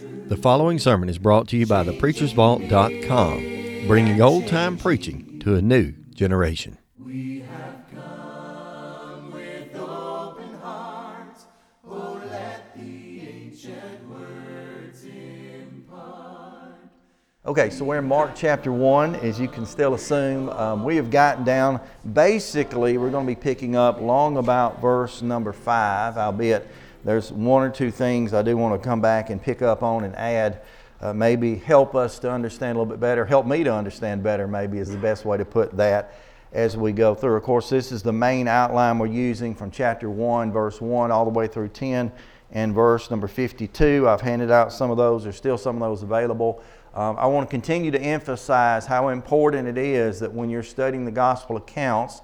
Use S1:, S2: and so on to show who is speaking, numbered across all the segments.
S1: The following sermon is brought to you by thepreachersvault.com, bringing old time preaching to a new generation.
S2: Okay, so we're in Mark chapter 1, as you can still assume. Um, we have gotten down, basically, we're going to be picking up long about verse number 5, albeit there's one or two things I do want to come back and pick up on and add. Uh, maybe help us to understand a little bit better, help me to understand better, maybe is the best way to put that as we go through. Of course, this is the main outline we're using from chapter 1, verse 1, all the way through 10 and verse number 52. I've handed out some of those, there's still some of those available. Um, I want to continue to emphasize how important it is that when you're studying the gospel accounts,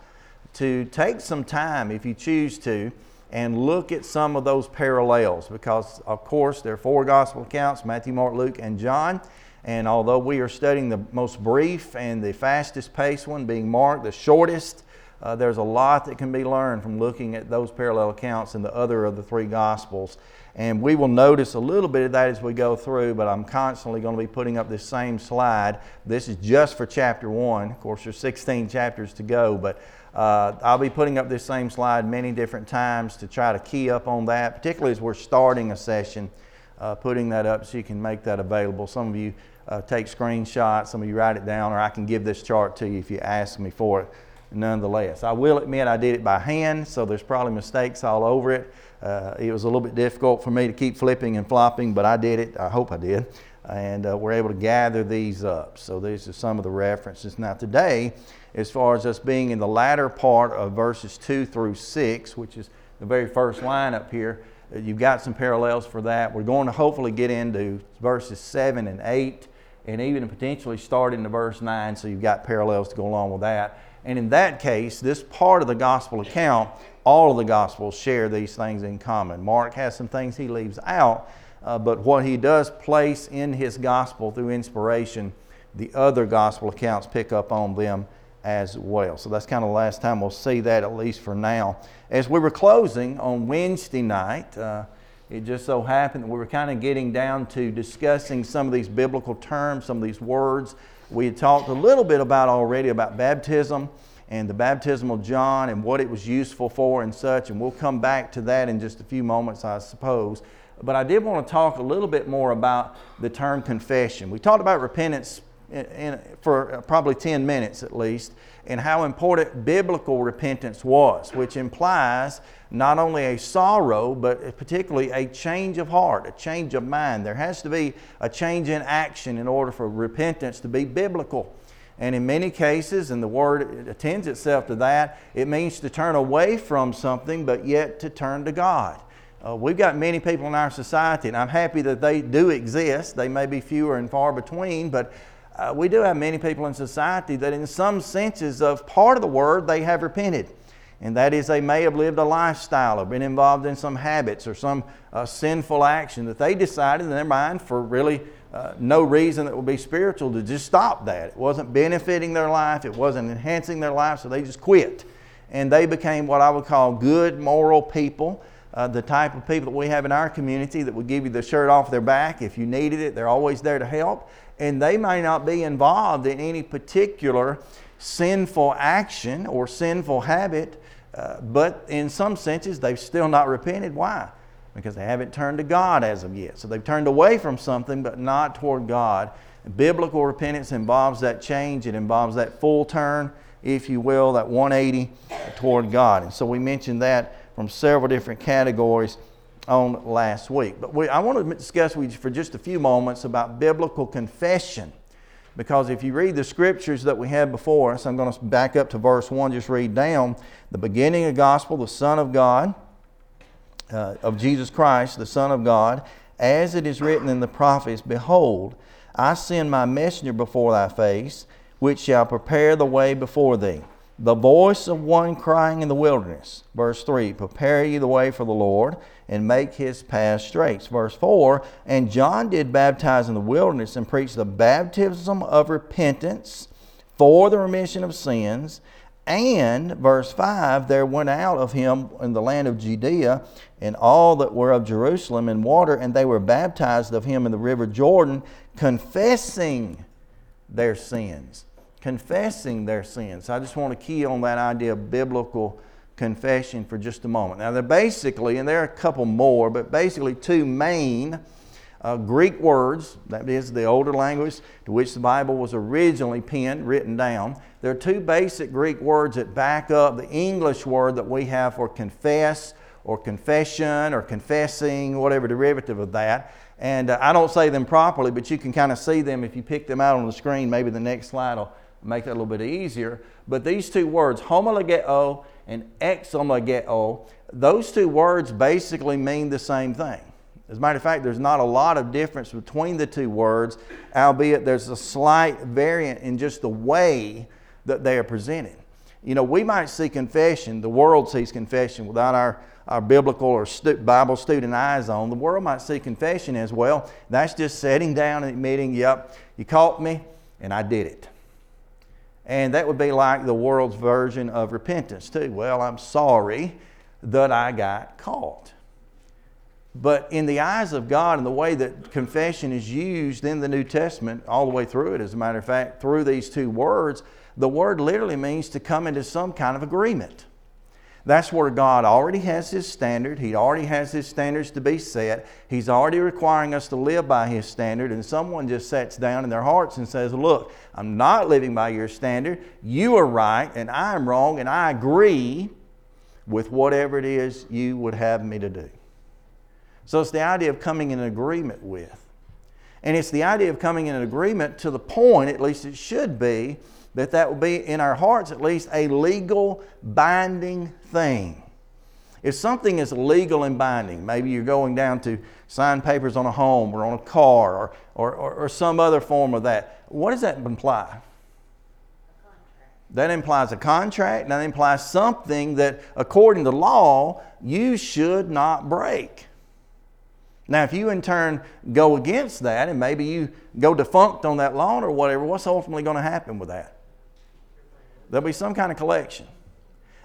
S2: to take some time, if you choose to, and look at some of those parallels because, of course, there are four gospel accounts Matthew, Mark, Luke, and John. And although we are studying the most brief and the fastest paced one, being Mark, the shortest, uh, there's a lot that can be learned from looking at those parallel accounts in the other of the three gospels. And we will notice a little bit of that as we go through, but I'm constantly going to be putting up this same slide. This is just for chapter one. Of course, there's 16 chapters to go, but uh, I'll be putting up this same slide many different times to try to key up on that, particularly as we're starting a session, uh, putting that up so you can make that available. Some of you uh, take screenshots, some of you write it down, or I can give this chart to you if you ask me for it nonetheless. I will admit I did it by hand, so there's probably mistakes all over it. Uh, it was a little bit difficult for me to keep flipping and flopping, but I did it. I hope I did. And uh, we're able to gather these up. So these are some of the references. Now, today, as far as us being in the latter part of verses 2 through 6, which is the very first line up here, uh, you've got some parallels for that. We're going to hopefully get into verses 7 and 8, and even potentially start into verse 9, so you've got parallels to go along with that. And in that case, this part of the gospel account all of the Gospels share these things in common. Mark has some things he leaves out, uh, but what he does place in his Gospel through inspiration, the other Gospel accounts pick up on them as well. So that's kind of the last time we'll see that, at least for now. As we were closing on Wednesday night, uh, it just so happened that we were kind of getting down to discussing some of these biblical terms, some of these words. We had talked a little bit about already about baptism and the baptism of John and what it was useful for and such. And we'll come back to that in just a few moments, I suppose. But I did want to talk a little bit more about the term confession. We talked about repentance in, for probably 10 minutes at least, and how important biblical repentance was, which implies not only a sorrow, but particularly a change of heart, a change of mind. There has to be a change in action in order for repentance to be biblical. And in many cases, and the word attends itself to that, it means to turn away from something, but yet to turn to God. Uh, we've got many people in our society, and I'm happy that they do exist. They may be fewer and far between, but uh, we do have many people in society that, in some senses of part of the word, they have repented. And that is, they may have lived a lifestyle or been involved in some habits or some uh, sinful action that they decided in their mind for really uh, no reason that would be spiritual to just stop that. It wasn't benefiting their life, it wasn't enhancing their life, so they just quit. And they became what I would call good, moral people. Uh, the type of people that we have in our community that would give you the shirt off their back if you needed it. They're always there to help. And they may not be involved in any particular sinful action or sinful habit, uh, but in some senses, they've still not repented. Why? because they haven't turned to God as of yet. So they've turned away from something, but not toward God. Biblical repentance involves that change, it involves that full turn, if you will, that 180 toward God. And so we mentioned that from several different categories on last week. But we, I want to discuss with you for just a few moments about biblical confession. Because if you read the scriptures that we had before us, I'm going to back up to verse 1, just read down. The beginning of the gospel, the Son of God uh, of Jesus Christ, the Son of God, as it is written in the prophets Behold, I send my messenger before thy face, which shall prepare the way before thee. The voice of one crying in the wilderness. Verse 3 Prepare ye the way for the Lord, and make his path straight. Verse 4 And John did baptize in the wilderness and preach the baptism of repentance for the remission of sins And, verse 5, there went out of him in the land of Judea and all that were of Jerusalem in water, and they were baptized of him in the river Jordan, confessing their sins. Confessing their sins. I just want to key on that idea of biblical confession for just a moment. Now, they're basically, and there are a couple more, but basically two main uh, Greek words, that is the older language to which the Bible was originally penned, written down. There are two basic Greek words that back up the English word that we have for confess or confession or confessing, whatever derivative of that. And uh, I don't say them properly, but you can kind of see them if you pick them out on the screen. Maybe the next slide will make that a little bit easier. But these two words, homologeo and exomologeo, those two words basically mean the same thing. As a matter of fact, there's not a lot of difference between the two words, albeit there's a slight variant in just the way that they are presented. You know, we might see confession, the world sees confession without our, our biblical or stu- Bible student eyes on. The world might see confession as well. That's just sitting down and admitting, yep, you caught me and I did it. And that would be like the world's version of repentance, too. Well, I'm sorry that I got caught. But in the eyes of God and the way that confession is used in the New Testament, all the way through it, as a matter of fact, through these two words, the word literally means to come into some kind of agreement. That's where God already has His standard. He already has His standards to be set. He's already requiring us to live by His standard. And someone just sits down in their hearts and says, Look, I'm not living by your standard. You are right, and I am wrong, and I agree with whatever it is you would have me to do. So it's the idea of coming in agreement with. And it's the idea of coming in agreement to the point, at least it should be, that that will be in our hearts at least a legal binding thing. If something is legal and binding, maybe you're going down to sign papers on a home or on a car or, or, or, or some other form of that, what does that imply? That implies a contract, that implies something that, according to law, you should not break. Now, if you in turn go against that and maybe you go defunct on that loan or whatever, what's ultimately going to happen with that? There'll be some kind of collection.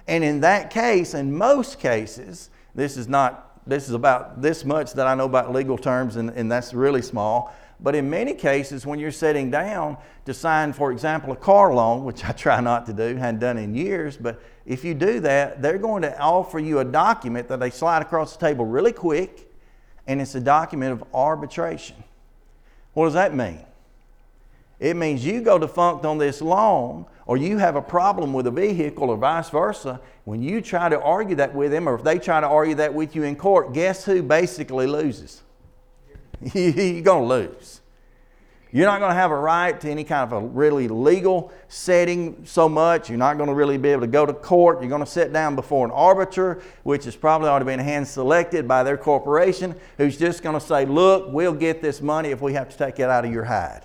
S2: And in that case, in most cases, this is not, this is about this much that I know about legal terms, and, and that's really small. But in many cases, when you're sitting down to sign, for example, a car loan, which I try not to do, hadn't done in years, but if you do that, they're going to offer you a document that they slide across the table really quick and it's a document of arbitration. What does that mean? It means you go defunct on this loan, or you have a problem with a vehicle, or vice versa. When you try to argue that with them, or if they try to argue that with you in court, guess who basically loses? You're going to lose. You're not going to have a right to any kind of a really legal setting so much. You're not going to really be able to go to court. You're going to sit down before an arbiter, which has probably already been hand selected by their corporation, who's just going to say, Look, we'll get this money if we have to take it out of your hide.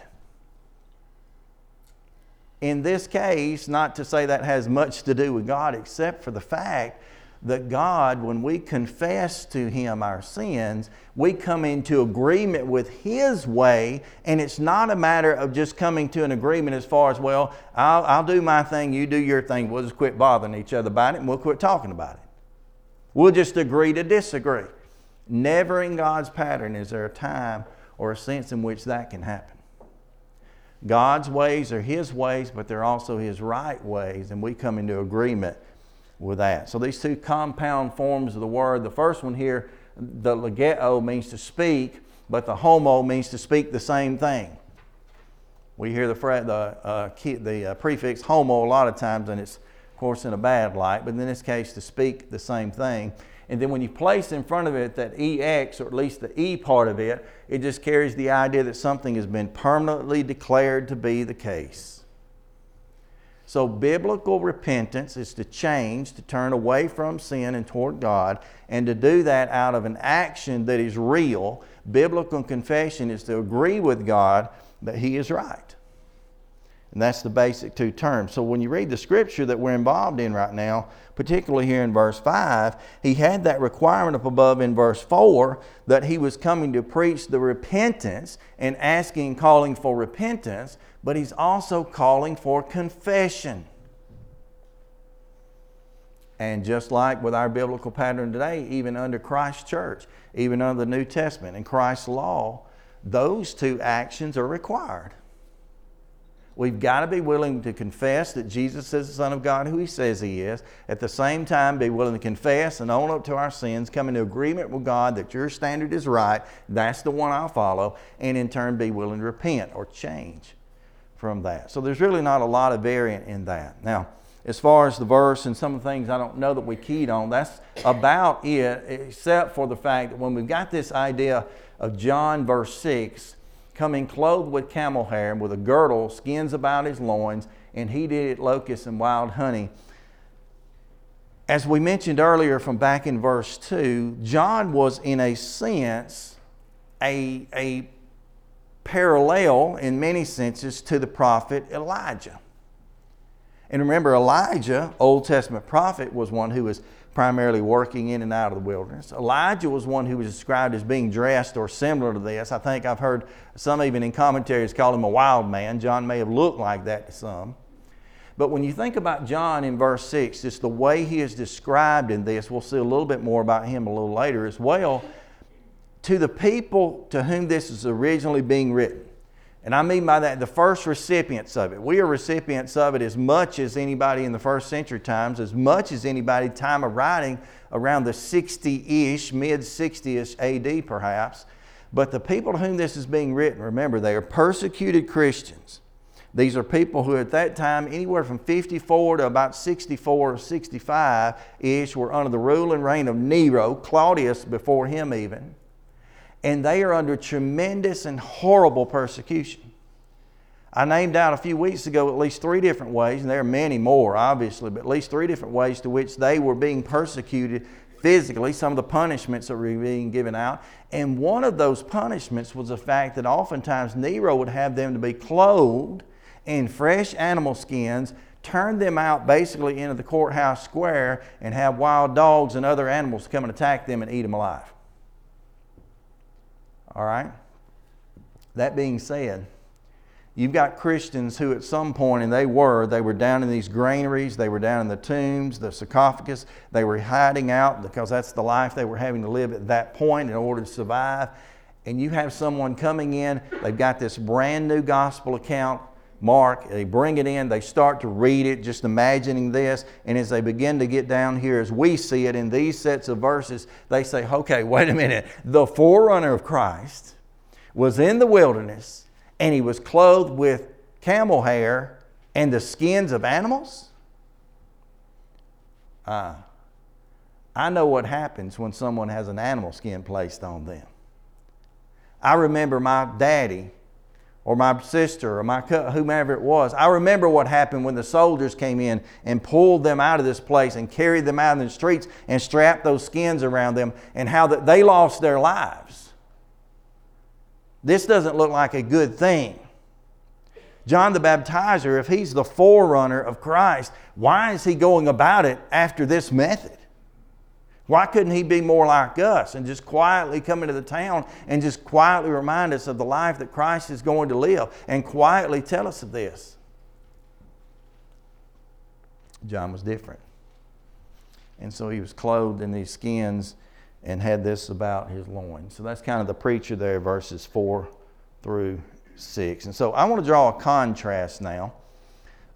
S2: In this case, not to say that has much to do with God, except for the fact that God, when we confess to Him our sins, we come into agreement with His way, and it's not a matter of just coming to an agreement as far as, well, I'll, I'll do my thing, you do your thing, we'll just quit bothering each other about it, and we'll quit talking about it. We'll just agree to disagree. Never in God's pattern is there a time or a sense in which that can happen. God's ways are His ways, but they're also His right ways, and we come into agreement with that. So these two compound forms of the word, the first one here, the legeo means to speak, but the homo means to speak the same thing. We hear the, the, uh, the uh, prefix homo a lot of times, and it's, of course, in a bad light, but in this case, to speak the same thing. And then when you place in front of it that EX, or at least the E part of it, it just carries the idea that something has been permanently declared to be the case. So, biblical repentance is to change, to turn away from sin and toward God, and to do that out of an action that is real. Biblical confession is to agree with God that He is right. And that's the basic two terms. So, when you read the scripture that we're involved in right now, particularly here in verse 5, he had that requirement up above in verse 4 that he was coming to preach the repentance and asking, calling for repentance but he's also calling for confession. And just like with our biblical pattern today, even under Christ's church, even under the New Testament and Christ's law, those two actions are required. We've got to be willing to confess that Jesus is the Son of God, who He says He is. At the same time, be willing to confess and own up to our sins, come into agreement with God that your standard is right, that's the one I'll follow, and in turn be willing to repent or change from that. So there's really not a lot of variant in that. Now, as far as the verse and some of the things I don't know that we keyed on, that's about it, except for the fact that when we've got this idea of John verse 6, coming clothed with camel hair and with a girdle, skins about his loins, and he did it locusts and wild honey. As we mentioned earlier from back in verse 2, John was in a sense a, a parallel in many senses to the prophet Elijah. And remember, Elijah, Old Testament prophet, was one who was primarily working in and out of the wilderness. Elijah was one who was described as being dressed or similar to this. I think I've heard some even in commentaries call him a wild man. John may have looked like that to some. But when you think about John in verse 6, just the way he is described in this, we'll see a little bit more about him a little later as well. To the people to whom this is originally being written, and I mean by that the first recipients of it. We are recipients of it as much as anybody in the first century times, as much as anybody time of writing around the 60-ish, mid 60ish AD perhaps. But the people to whom this is being written, remember, they are persecuted Christians. These are people who at that time, anywhere from 54 to about 64 or 65 ish, were under the rule and reign of Nero, Claudius before him even and they are under tremendous and horrible persecution. I named out a few weeks ago at least three different ways, and there are many more, obviously, but at least three different ways to which they were being persecuted physically, some of the punishments that were being given out. And one of those punishments was the fact that oftentimes Nero would have them to be clothed in fresh animal skins, turn them out basically into the courthouse square, and have wild dogs and other animals come and attack them and eat them alive. All right? That being said, you've got Christians who, at some point, and they were, they were down in these granaries, they were down in the tombs, the sarcophagus, they were hiding out because that's the life they were having to live at that point in order to survive. And you have someone coming in, they've got this brand new gospel account Mark, they bring it in, they start to read it, just imagining this, and as they begin to get down here, as we see it in these sets of verses, they say, okay, wait a minute. The forerunner of Christ was in the wilderness, and he was clothed with camel hair and the skins of animals? Uh, I know what happens when someone has an animal skin placed on them. I remember my daddy or my sister or my whomever it was. I remember what happened when the soldiers came in and pulled them out of this place and carried them out in the streets and strapped those skins around them and how that they lost their lives. This doesn't look like a good thing. John the Baptizer, if he's the forerunner of Christ, why is he going about it after this method? Why couldn't he be more like us and just quietly come into the town and just quietly remind us of the life that Christ is going to live and quietly tell us of this? John was different. And so he was clothed in these skins and had this about his loins. So that's kind of the preacher there, verses 4 through 6. And so I want to draw a contrast now.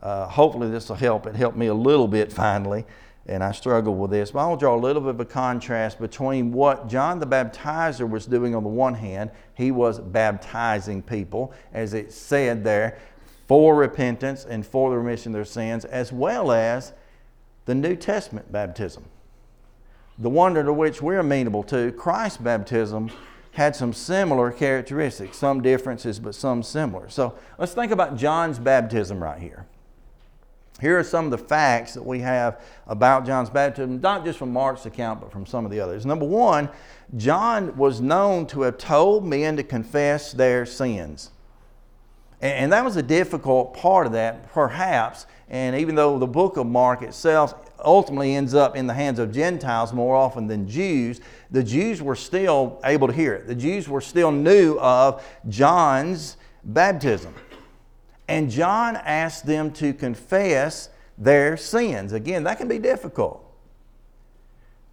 S2: Uh, hopefully, this will help. It helped me a little bit finally and I struggle with this, but I'll draw a little bit of a contrast between what John the Baptizer was doing on the one hand. He was baptizing people, as it said there, for repentance and for the remission of their sins, as well as the New Testament baptism. The one to which we're amenable to, Christ's baptism, had some similar characteristics, some differences, but some similar. So let's think about John's baptism right here. Here are some of the facts that we have about John's baptism, not just from Mark's account, but from some of the others. Number one, John was known to have told men to confess their sins. And that was a difficult part of that, perhaps. And even though the book of Mark itself ultimately ends up in the hands of Gentiles more often than Jews, the Jews were still able to hear it. The Jews were still knew of John's baptism. And John asked them to confess their sins. Again, that can be difficult.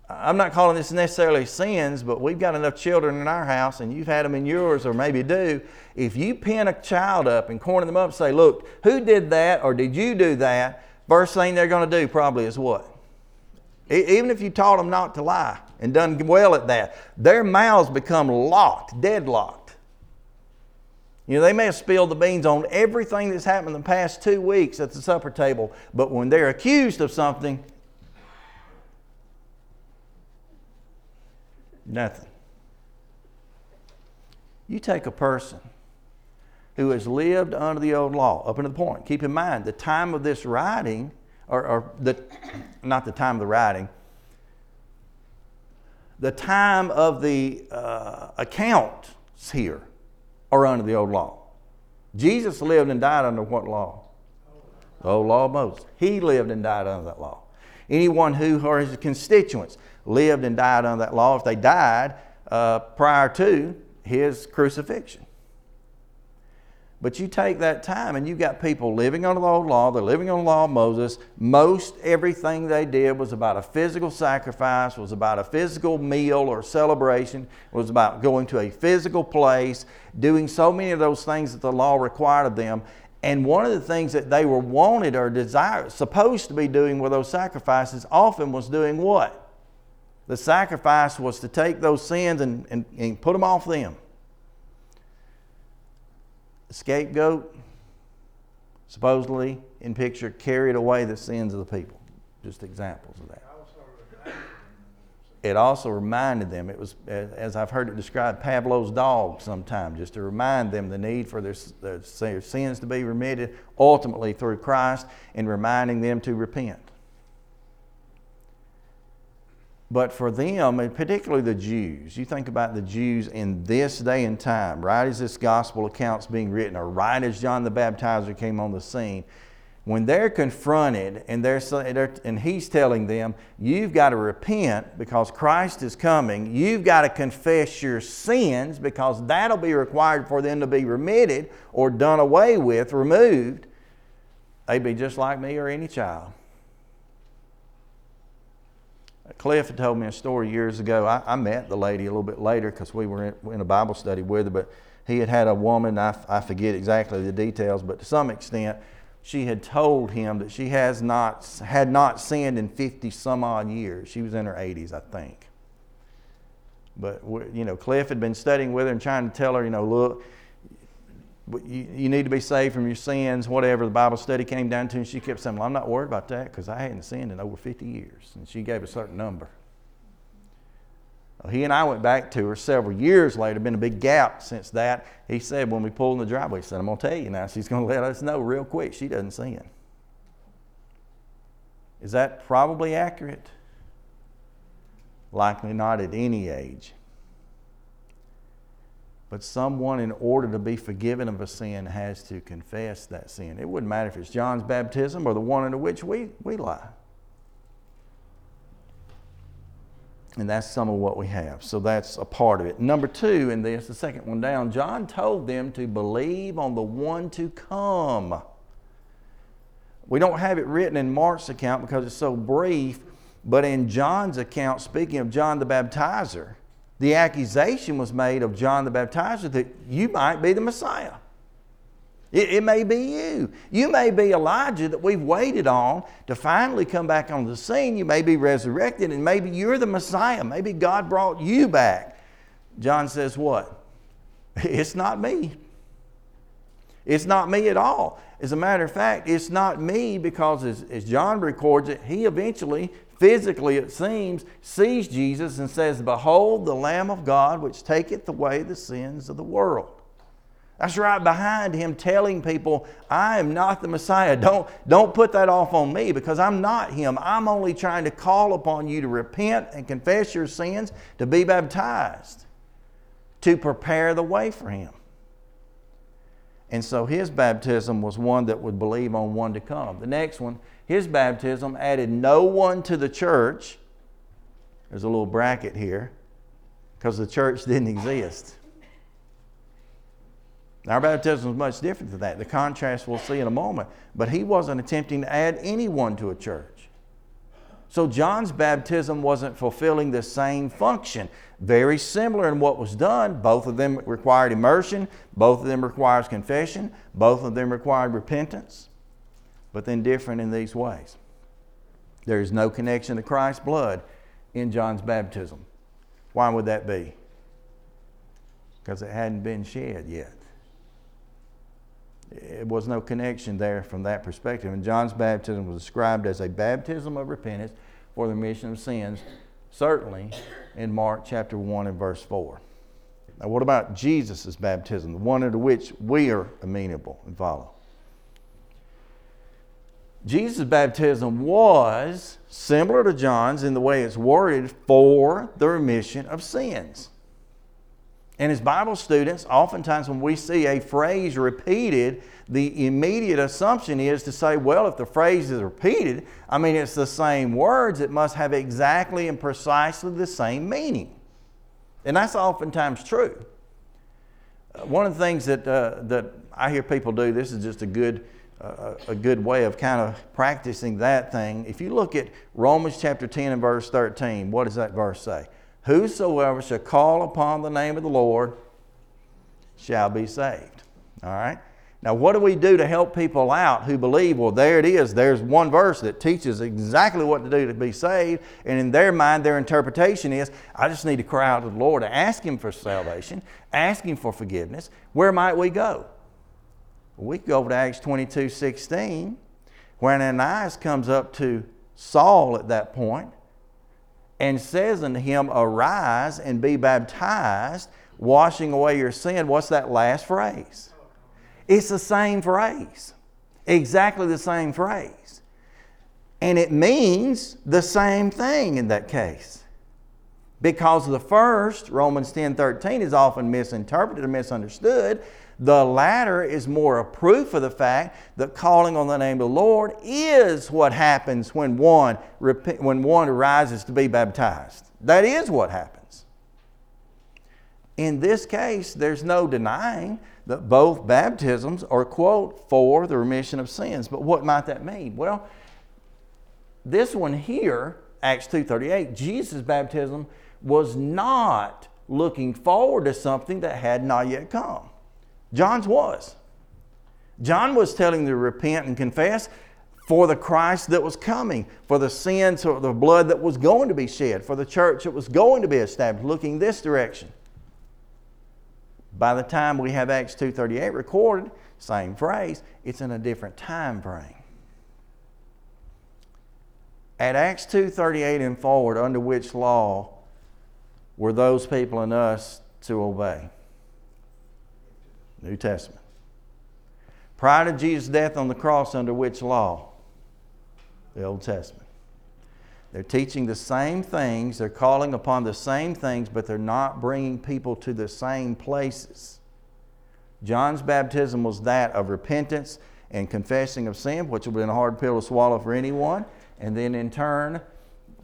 S2: I'm not calling this necessarily sins, but we've got enough children in our house, and you've had them in yours, or maybe do. If you pin a child up and corner them up and say, Look, who did that, or did you do that? First thing they're going to do probably is what? Even if you taught them not to lie and done well at that, their mouths become locked, deadlocked. You know, they may have spilled the beans on everything that's happened in the past two weeks at the supper table, but when they're accused of something, nothing. You take a person who has lived under the old law up until the point. Keep in mind, the time of this writing, or, or the, not the time of the writing, the time of the uh, accounts here under the old law. Jesus lived and died under what law? The old law of Moses. He lived and died under that law. Anyone who are his constituents lived and died under that law if they died uh, prior to his crucifixion. But you take that time and you've got people living under the old law, they're living on the law of Moses. Most everything they did was about a physical sacrifice, was about a physical meal or celebration, was about going to a physical place, doing so many of those things that the law required of them. And one of the things that they were wanted or desired, supposed to be doing with those sacrifices, often was doing what? The sacrifice was to take those sins and, and, and put them off them scapegoat, supposedly in picture, carried away the sins of the people. Just examples of that. It also reminded them, it was, as I've heard it described, Pavlov's dog sometimes, just to remind them the need for their, their sins to be remitted ultimately through Christ and reminding them to repent. But for them, and particularly the Jews, you think about the Jews in this day and time, right as this gospel account's being written, or right as John the Baptizer came on the scene, when they're confronted and, they're, and he's telling them, you've got to repent because Christ is coming. You've got to confess your sins because that'll be required for them to be remitted or done away with, removed. They'd be just like me or any child. Cliff had told me a story years ago. I, I met the lady a little bit later because we were in, in, a Bible study with her, but he had had a woman, I, I forget exactly the details, but to some extent, she had told him that she has not, had not sinned in 50 some odd years. She was in her 80s, I think. But, you know, Cliff had been studying with her and trying to tell her, you know, look, you, you need to be saved from your sins, whatever the Bible study came down to. And she kept saying, Well, I'm not worried about that because I hadn't sinned in over 50 years. And she gave a certain number. Well, he and I went back to her several years later, been a big gap since that. He said, When we pulled in the driveway, he said, I'm going to tell you now, she's going to let us know real quick she doesn't sin. Is that probably accurate? Likely not at any age. But someone, in order to be forgiven of a sin, has to confess that sin. It wouldn't matter if it's John's baptism or the one into which we, we lie. And that's some of what we have. So that's a part of it. Number two in this, the second one down, John told them to believe on the one to come. We don't have it written in Mark's account because it's so brief, but in John's account, speaking of John the Baptizer, the accusation was made of John the Baptizer that you might be the Messiah. It, it, may be you. You may be Elijah that we've waited on to finally come back on the scene. You may be resurrected, and maybe you're the Messiah. Maybe God brought you back. John says, What? It's not me. It's not me at all. As a matter of fact, it's not me because, as, as John records it, he eventually physically, it seems, sees Jesus and says, Behold, the Lamb of God, which taketh away the sins of the world. That's right behind him telling people, I am not the Messiah. Don't, don't put that off on me because I'm not him. I'm only trying to call upon you to repent and confess your sins, to be baptized, to prepare the way for him. And so his baptism was one that would believe on one to come. The next one, his baptism added no one to the church. There's a little bracket here because the church didn't exist. Our baptism is much different than that. The contrast we'll see in a moment. But he wasn't attempting to add anyone to a church. So John's baptism wasn't fulfilling the same function. Very similar in what was done. Both of them required immersion, both of them requires confession, both of them required repentance, but then different in these ways. There is no connection to Christ's blood in John's baptism. Why would that be? Because it hadn't been shed yet. It was no connection there from that perspective. And John's baptism was described as a baptism of repentance for the remission of sins, certainly in Mark chapter 1 and verse 4. Now, what about Jesus' baptism, the one to which we are amenable and follow? Jesus' baptism was similar to John's in the way it's worded for the remission of sins. And as Bible students, oftentimes when we see a phrase repeated, the immediate assumption is to say, well, if the phrase is repeated, I mean, it's the same words, it must have exactly and precisely the same meaning. And that's oftentimes true. Uh, one of the things that, uh, that I hear people do, this is just a good, a good way of kind of practicing that thing. If you look at Romans chapter 10 and verse 13, what does that verse say? Whosoever shall call upon the name of the Lord shall be saved. All right? Now, what do we do to help people out who believe, well, there it is, there's one verse that teaches exactly what to do to be saved, and in their mind, their interpretation is, I just need to cry out to the Lord, to ask Him for salvation, ask Him for forgiveness. Where might we go? We go over to Acts 22 16, where Ananias comes up to Saul at that point and says unto him, Arise and be baptized, washing away your sin. What's that last phrase? It's the same phrase, exactly the same phrase. And it means the same thing in that case. Because the first, Romans 10 13, is often misinterpreted or misunderstood. The latter is more a proof of the fact that calling on the name of the Lord is what happens when one, when one arises to be baptized. That is what happens. In this case, there's no denying that both baptisms are, quote, for the remission of sins. But what might that mean? Well, this one here, Acts 2.38, Jesus' baptism was not looking forward to something that had not yet come. John's was. John was telling them to repent and confess for the Christ that was coming, for the sins or the blood that was going to be shed, for the church that was going to be established, looking this direction. By the time we have Acts 2.38 recorded, same phrase, it's in a different time frame. At Acts 2.38 and forward, under which law were those people and us to obey? New Testament. Prior to Jesus' death on the cross, under which law? The Old Testament. They're teaching the same things, they're calling upon the same things, but they're not bringing people to the same places. John's baptism was that of repentance and confessing of sin, which would have been a hard pill to swallow for anyone. And then in turn,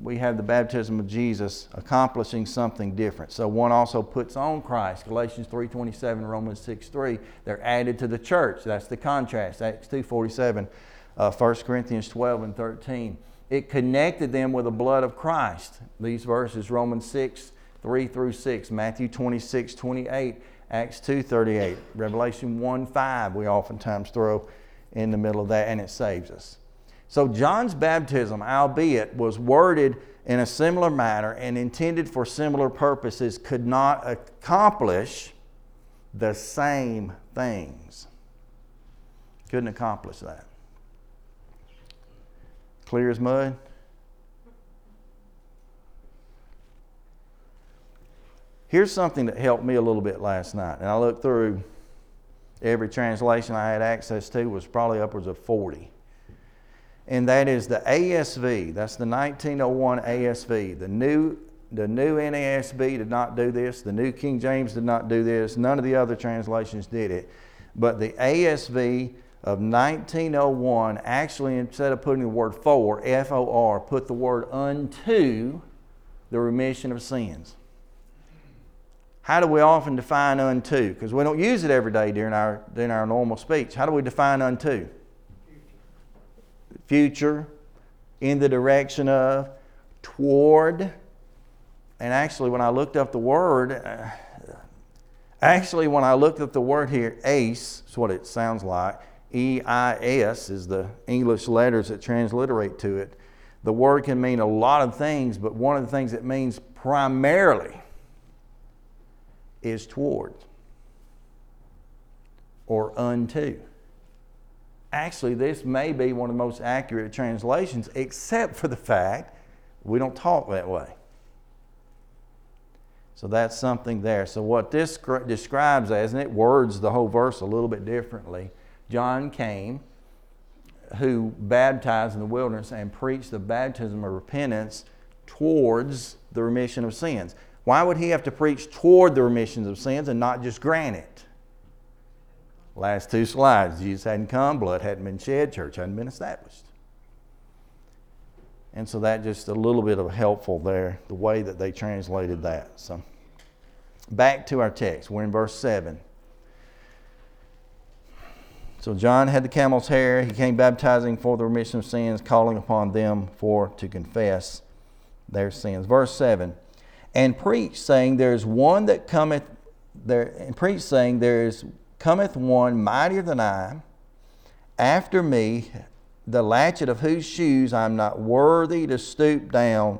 S2: we have the baptism of Jesus accomplishing something different. So one also puts on Christ. Galatians 3.27, Romans 6.3. They're added to the church. That's the contrast. Acts 2.47, uh, 1 Corinthians 12 and 13. It connected them with the blood of Christ. These verses, Romans 6, 3 through 6, Matthew 26, 28, Acts 2, 38, Revelation 1, 5, we oftentimes throw in the middle of that, and it saves us. So John's baptism, albeit was worded in a similar manner and intended for similar purposes, could not accomplish the same things. Couldn't accomplish that. Clear as mud? Here's something that helped me a little bit last night. And I looked through every translation I had access to was probably upwards of 40 and that is the ASV. That's the 1901 ASV. The new, the new NASB did not do this. The New King James did not do this. None of the other translations did it. But the ASV of 1901 actually, instead of putting the word for, F O R, put the word unto the remission of sins. How do we often define unto? Because we don't use it every day during our, during our normal speech. How do we define unto? Future, in the direction of, toward. And actually, when I looked up the word, uh, actually, when I looked up the word here, ace, is what it sounds like. E I S is the English letters that transliterate to it. The word can mean a lot of things, but one of the things it means primarily is toward or unto. Actually, this may be one of the most accurate translations, except for the fact we don't talk that way. So that's something there. So, what this describes as, and it words the whole verse a little bit differently John came, who baptized in the wilderness and preached the baptism of repentance towards the remission of sins. Why would he have to preach toward the remissions of sins and not just grant it? Last two slides Jesus hadn't come, blood hadn't been shed, church hadn't been established. And so that just a little bit of helpful there, the way that they translated that. So back to our text. We're in verse 7. So John had the camel's hair. He came baptizing for the remission of sins, calling upon them for to confess their sins. Verse 7. And preach, saying, There is one that cometh there and preach saying, There is cometh one mightier than I, after me, the latchet of whose shoes I am not worthy to stoop down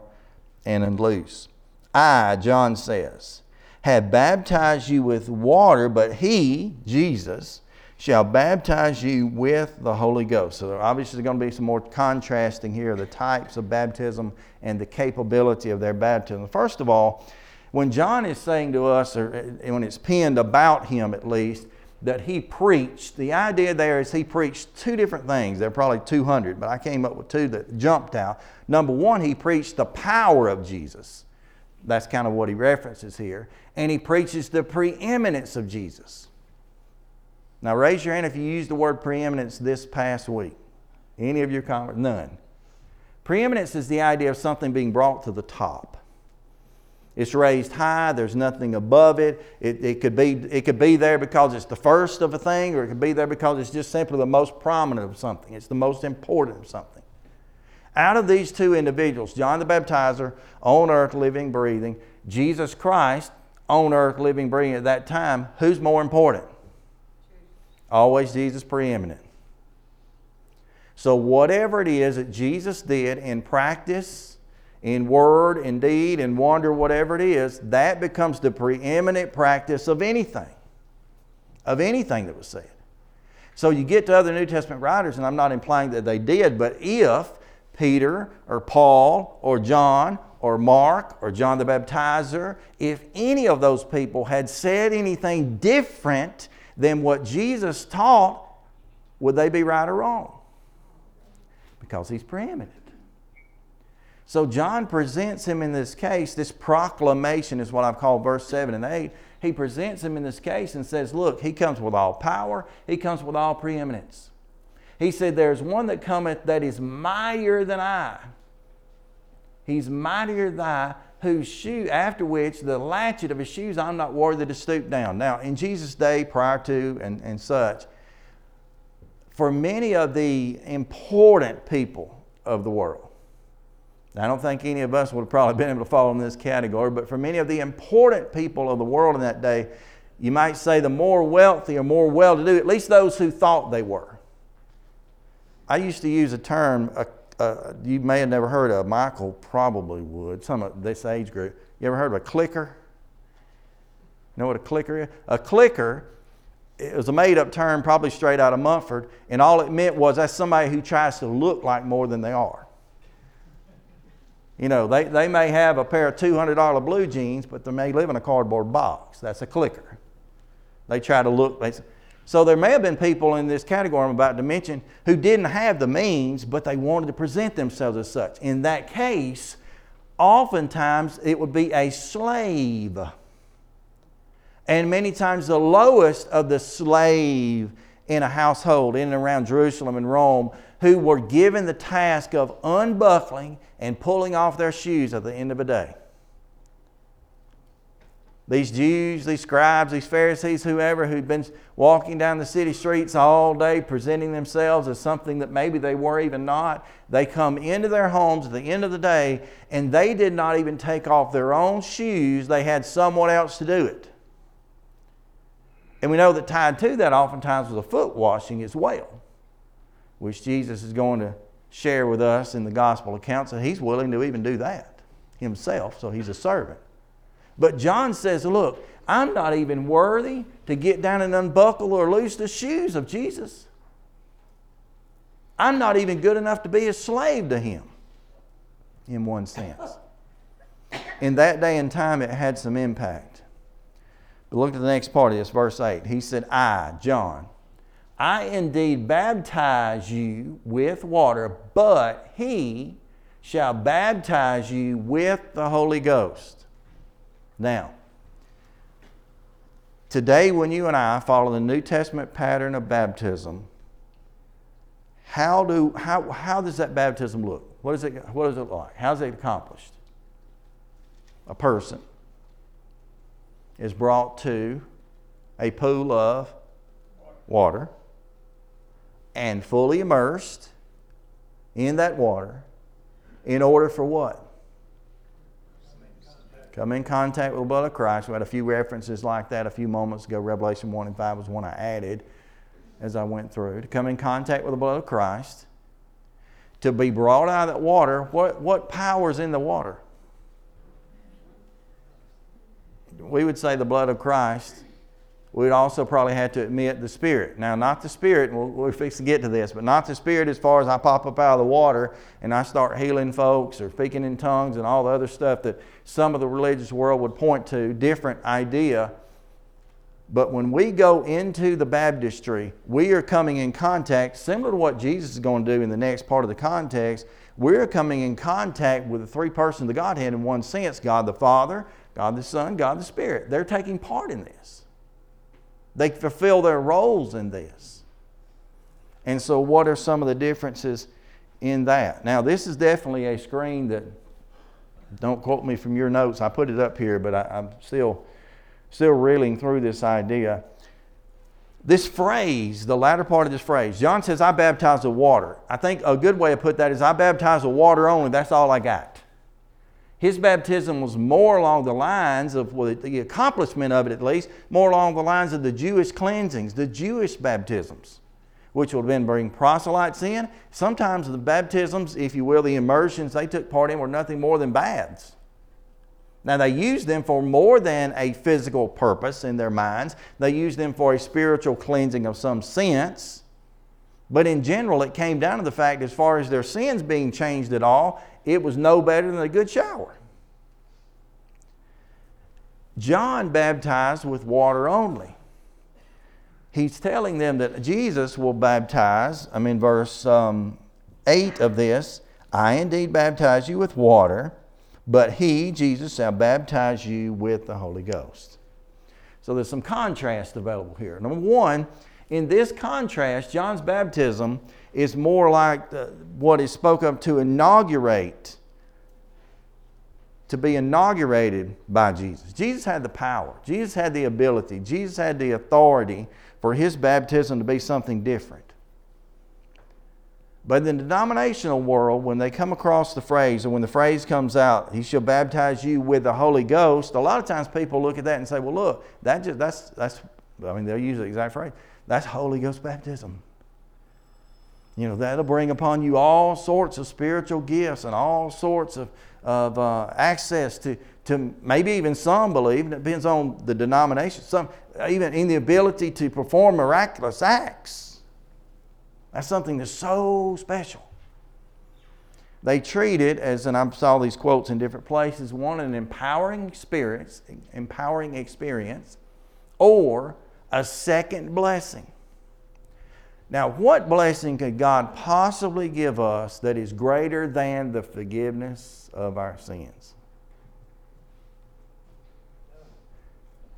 S2: and unloose. I, John says, have baptized you with water, but he, Jesus, shall baptize you with the Holy Ghost. So there obviously is going to be some more contrasting here the types of baptism and the capability of their baptism. First of all, when John is saying to us, or eh, when it's penned about him at least, that he preached, the idea there is he preached two different things. There are probably 200, but I came up with two that jumped out. Number one, he preached the power of Jesus. That's kind of what he references here. And he preaches the preeminence of Jesus. Now, raise your hand if you used the word preeminence this past week. Any of your comments? None. Preeminence is the idea of something being brought to the top. It's raised high, there's nothing above it. it. It, could be, it could be there because it's the first of a thing, or it could be there because it's just simply the most prominent of something. It's the most important of something. Out of these two individuals, John the Baptizer, on earth, living, breathing, Jesus Christ, on earth, living, breathing at that time, who's more important? Always Jesus preeminent. So, whatever it is that Jesus did in practice, in word, in deed, in wonder, whatever it is, that becomes the preeminent practice of anything, of anything that was said. So, you get to other New Testament writers, and I'm not implying that they did, but if Peter or Paul or John or Mark or John the Baptizer, if any of those people had said anything different than what Jesus taught, would they be right or wrong? Because he's preeminent. So John presents him in this case, this proclamation is what I've called verse 7 and 8. He presents him in this case and says, Look, he comes with all power, he comes with all preeminence. He said, There's one that cometh that is mightier than I. He's mightier than I, whose shoe, after which the latchet of his shoes I'm not worthy to stoop down. Now, in Jesus' day, prior to and, and such, for many of the important people of the world, I don't think any of us would have probably been able to fall in this category, but for many of the important people of the world in that day, you might say the more wealthy or more well to do, at least those who thought they were. I used to use a term, a uh, you may have never heard of, Michael probably would, some of this age group. You ever heard of a clicker? You know what a clicker is? A clicker it was a made up term, probably straight out of Mumford, and all it meant was that's somebody who tries to look like more than they are. You know, they, they may have a pair of $200 blue jeans, but they may live in a cardboard box. That's a clicker. They try to look, so there may have been people in this category I'm about to mention who didn't have the means, but they wanted to present themselves as such. In that case, oftentimes it would be a slave. And many times the lowest of the slave in a household in and around Jerusalem and Rome who were given the task of unbuckling and pulling off their shoes at the end of a day. these Jews, these scribes, these Pharisees, whoever who'd been walking down the city streets all day presenting themselves as something that maybe they were even not, they come into their homes at the end of the day and they did not even take off their own shoes. They had someone else to do it. And we know that tied to that oftentimes was a foot washing as well, which Jesus is going to share with us in the gospel accounts that he's willing to even do that himself, so he's a servant. But John says, Look, I'm not even worthy to get down and unbuckle or loose the shoes of Jesus. I'm not even good enough to be a slave to him, in one sense. In that day and time, it had some impact. But look at the next part of this, verse 8. He said, I, John, I indeed baptize you with water, but he shall baptize you with the Holy Ghost. Now, today when you and I follow the New Testament pattern of baptism, how, do, how, how does that baptism look? What, is it, what does it look like? How is it accomplished? A person is brought to a pool of water and fully immersed in that water in order for what? Come in contact with the blood of Christ. We had a few references like that a few moments ago. Revelation 1 and 5 was one I added as I went through. To come in contact with the blood of Christ. To be brought out of that water. What, what power is in the water? We would say the blood of Christ we'd also probably have to admit the Spirit. Now, not the Spirit, we'll, we'll to get to this, but not the Spirit as far as I pop up out of the water and I start healing folks or speaking in tongues and all the other stuff that some of the religious world would point to. Different idea. But when we go into the baptistry, we are coming in contact, similar to what Jesus is going to do in the next part of the context. We're coming in contact with the three persons of the Godhead in one sense God the Father, God the Son, God the Spirit. They're taking part in this. They fulfill their roles in this. And so, what are some of the differences in that? Now, this is definitely a screen that, don't quote me from your notes, I put it up here, but I, am still, still reeling through this idea. This phrase, the latter part of this phrase, John says, I baptize with water. I think a good way to put that is, I baptize with water only, that's all I got. His baptism was more along the lines of well, the accomplishment of it, at least, more along the lines of the Jewish cleansings, the Jewish baptisms, which would been bring proselytes in. Sometimes the baptisms, if you will, the immersions they took part in were nothing more than baths. Now, they used them for more than a physical purpose in their minds, they used them for a spiritual cleansing of some sense. But in general, it came down to the fact, as far as their sins being changed at all, it was no better than a good shower. John baptized with water only. He's telling them that Jesus will baptize. I'm in verse um, 8 of this. I indeed baptize you with water, but he, Jesus, shall baptize you with the Holy Ghost. So there's some contrast available here. Number one, in this contrast, John's baptism is more like the, what is spoke of to inaugurate, to be inaugurated by Jesus. Jesus had the power, Jesus had the ability, Jesus had the authority for his baptism to be something different. But in the denominational world, when they come across the phrase, or when the phrase comes out, he shall baptize you with the Holy Ghost, a lot of times people look at that and say, well, look, that just, that's, that's, I mean, they'll use the exact phrase. That's Holy Ghost baptism. You know, that'll bring upon you all sorts of spiritual gifts and all sorts of, of uh, access to, to maybe even some believe, and it depends on the denomination, some even in the ability to perform miraculous acts. That's something that's so special. They treat it as, and I saw these quotes in different places, one an empowering experience, empowering experience, or a second blessing. Now, what blessing could God possibly give us that is greater than the forgiveness of our sins?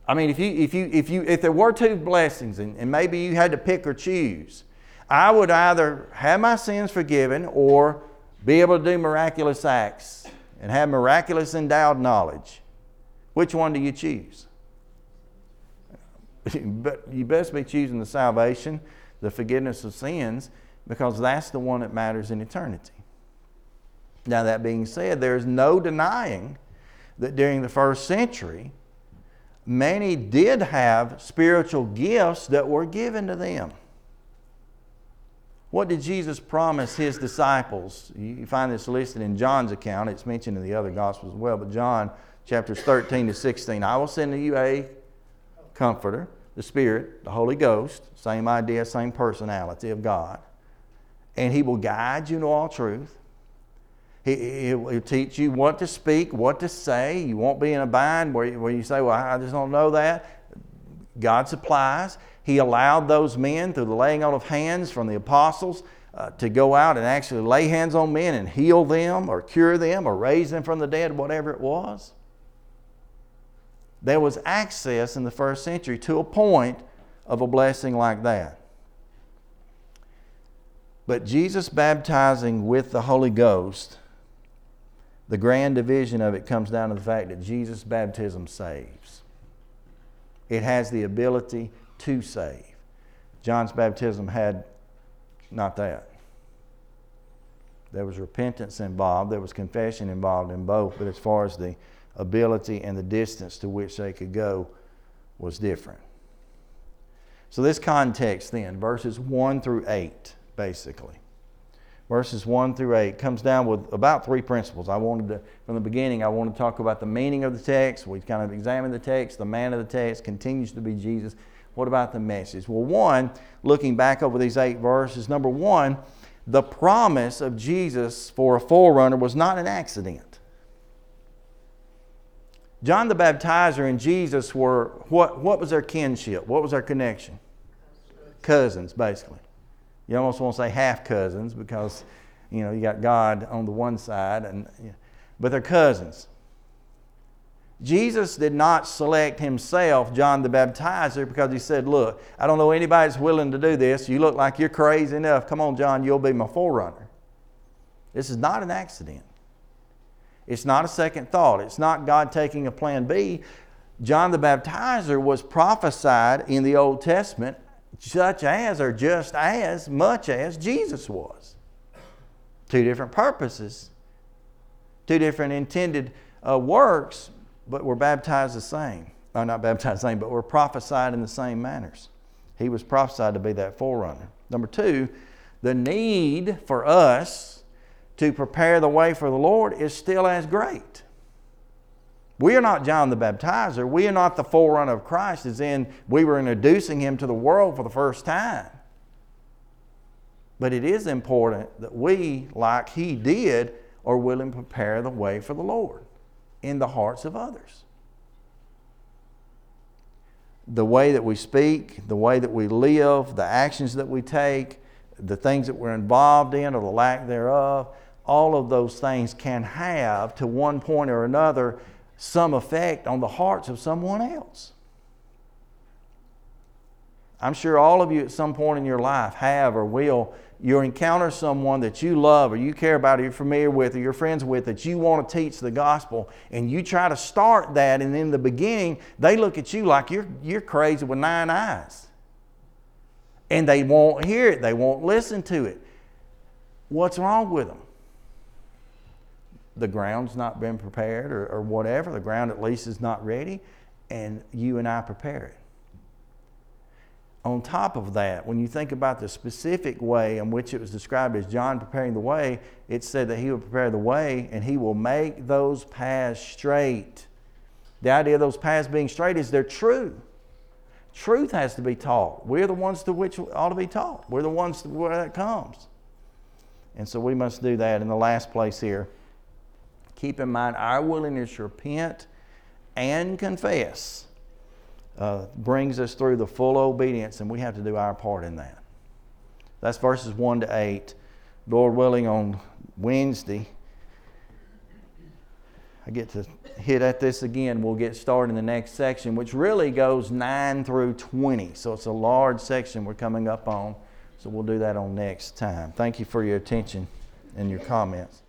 S2: I mean, if you if you if you if there were two blessings and, and maybe you had to pick or choose, I would either have my sins forgiven or be able to do miraculous acts and have miraculous endowed knowledge. Which one do you choose? but you best be choosing the salvation, the forgiveness of sins, because that's the one that matters in eternity. Now, that being said, there's no denying that during the first century, many did have spiritual gifts that were given to them. What did Jesus promise his disciples? You find this listed in John's account. It's mentioned in the other Gospels as well, but John chapters 13 to 16. I will send to you a comforter, the Spirit, the Holy Ghost, same idea, same personality of God. And he will guide you into all truth. He, will teach you what to speak, what to say. You won't be in a bind where you, where you say, Well, I just don't know that. God supplies. He allowed those men, through the laying on of hands from the apostles, uh, to go out and actually lay hands on men and heal them or cure them or raise them from the dead, whatever it was. There was access in the first century to a point of a blessing like that. But Jesus baptizing with the Holy Ghost the grand division of it comes down to the fact that Jesus' baptism saves. It has the ability to save. John's baptism had not that. There was repentance involved, there was confession involved in both, but as far as the ability and the distance to which they could go was different. So, this context then, verses 1 through 8, basically verses 1 through 8 comes down with about three principles. I wanted to, from the beginning, I want to talk about the meaning of the text. We kind of examined the text. The man of the text continues to be Jesus. What about the message? Well, one, looking back over these eight verses, number one, the promise of Jesus for a forerunner was not an accident. John the Baptizer and Jesus were, what, what was their kinship? What was their connection? Cousins, basically. You almost want to say half cousins because, you know, you got God on the one side, and, but they're cousins. Jesus did not select himself, John the Baptizer, because he said, Look, I don't know anybody that's willing to do this. You look like you're crazy enough. Come on, John, you'll be my forerunner. This is not an accident. It's not a second thought. It's not God taking a plan B. John the Baptizer was prophesied in the Old Testament such as or just as much as Jesus was. Two different purposes, two different intended uh, works, but we're baptized the same. Or not baptized the same, but we're prophesied in the same manners. He was prophesied to be that forerunner. Number two, the need for us to prepare the way for the Lord is still as great. We are not John the Baptizer. We are not the forerunner of Christ, as in we were introducing him to the world for the first time. But it is important that we, like he did, are willing to prepare the way for the Lord in the hearts of others. The way that we speak, the way that we live, the actions that we take, the things that we're involved in or the lack thereof, all of those things can have, to one point or another, some effect on the hearts of someone else. I'm sure all of you at some point in your life have or will. You encounter someone that you love or you care about or you're familiar with or you're friends with that you want to teach the gospel and you try to start that and in the beginning they look at you like you're, you're crazy with nine eyes. And they won't hear it, they won't listen to it. What's wrong with them? The ground's not been prepared or, or whatever, the ground at least is not ready, and you and I prepare it. On top of that, when you think about the specific way in which it was described as John preparing the way, it said that he will prepare the way and he will make those paths straight. The idea of those paths being straight is they're true. Truth has to be taught. We're the ones to which ought to be taught. We're the ones where that comes. And so we must do that in the last place here keep in mind our willingness to repent and confess uh, brings us through the full obedience, and we have to do our part in that. That's verses 1 to 8. Lord willing, on Wednesday, I get to hit at this again. We'll get started in the next section, which really goes 9 through 20. So it's a large section we're coming up on. So we'll do that on next time. Thank you for your attention and your comments.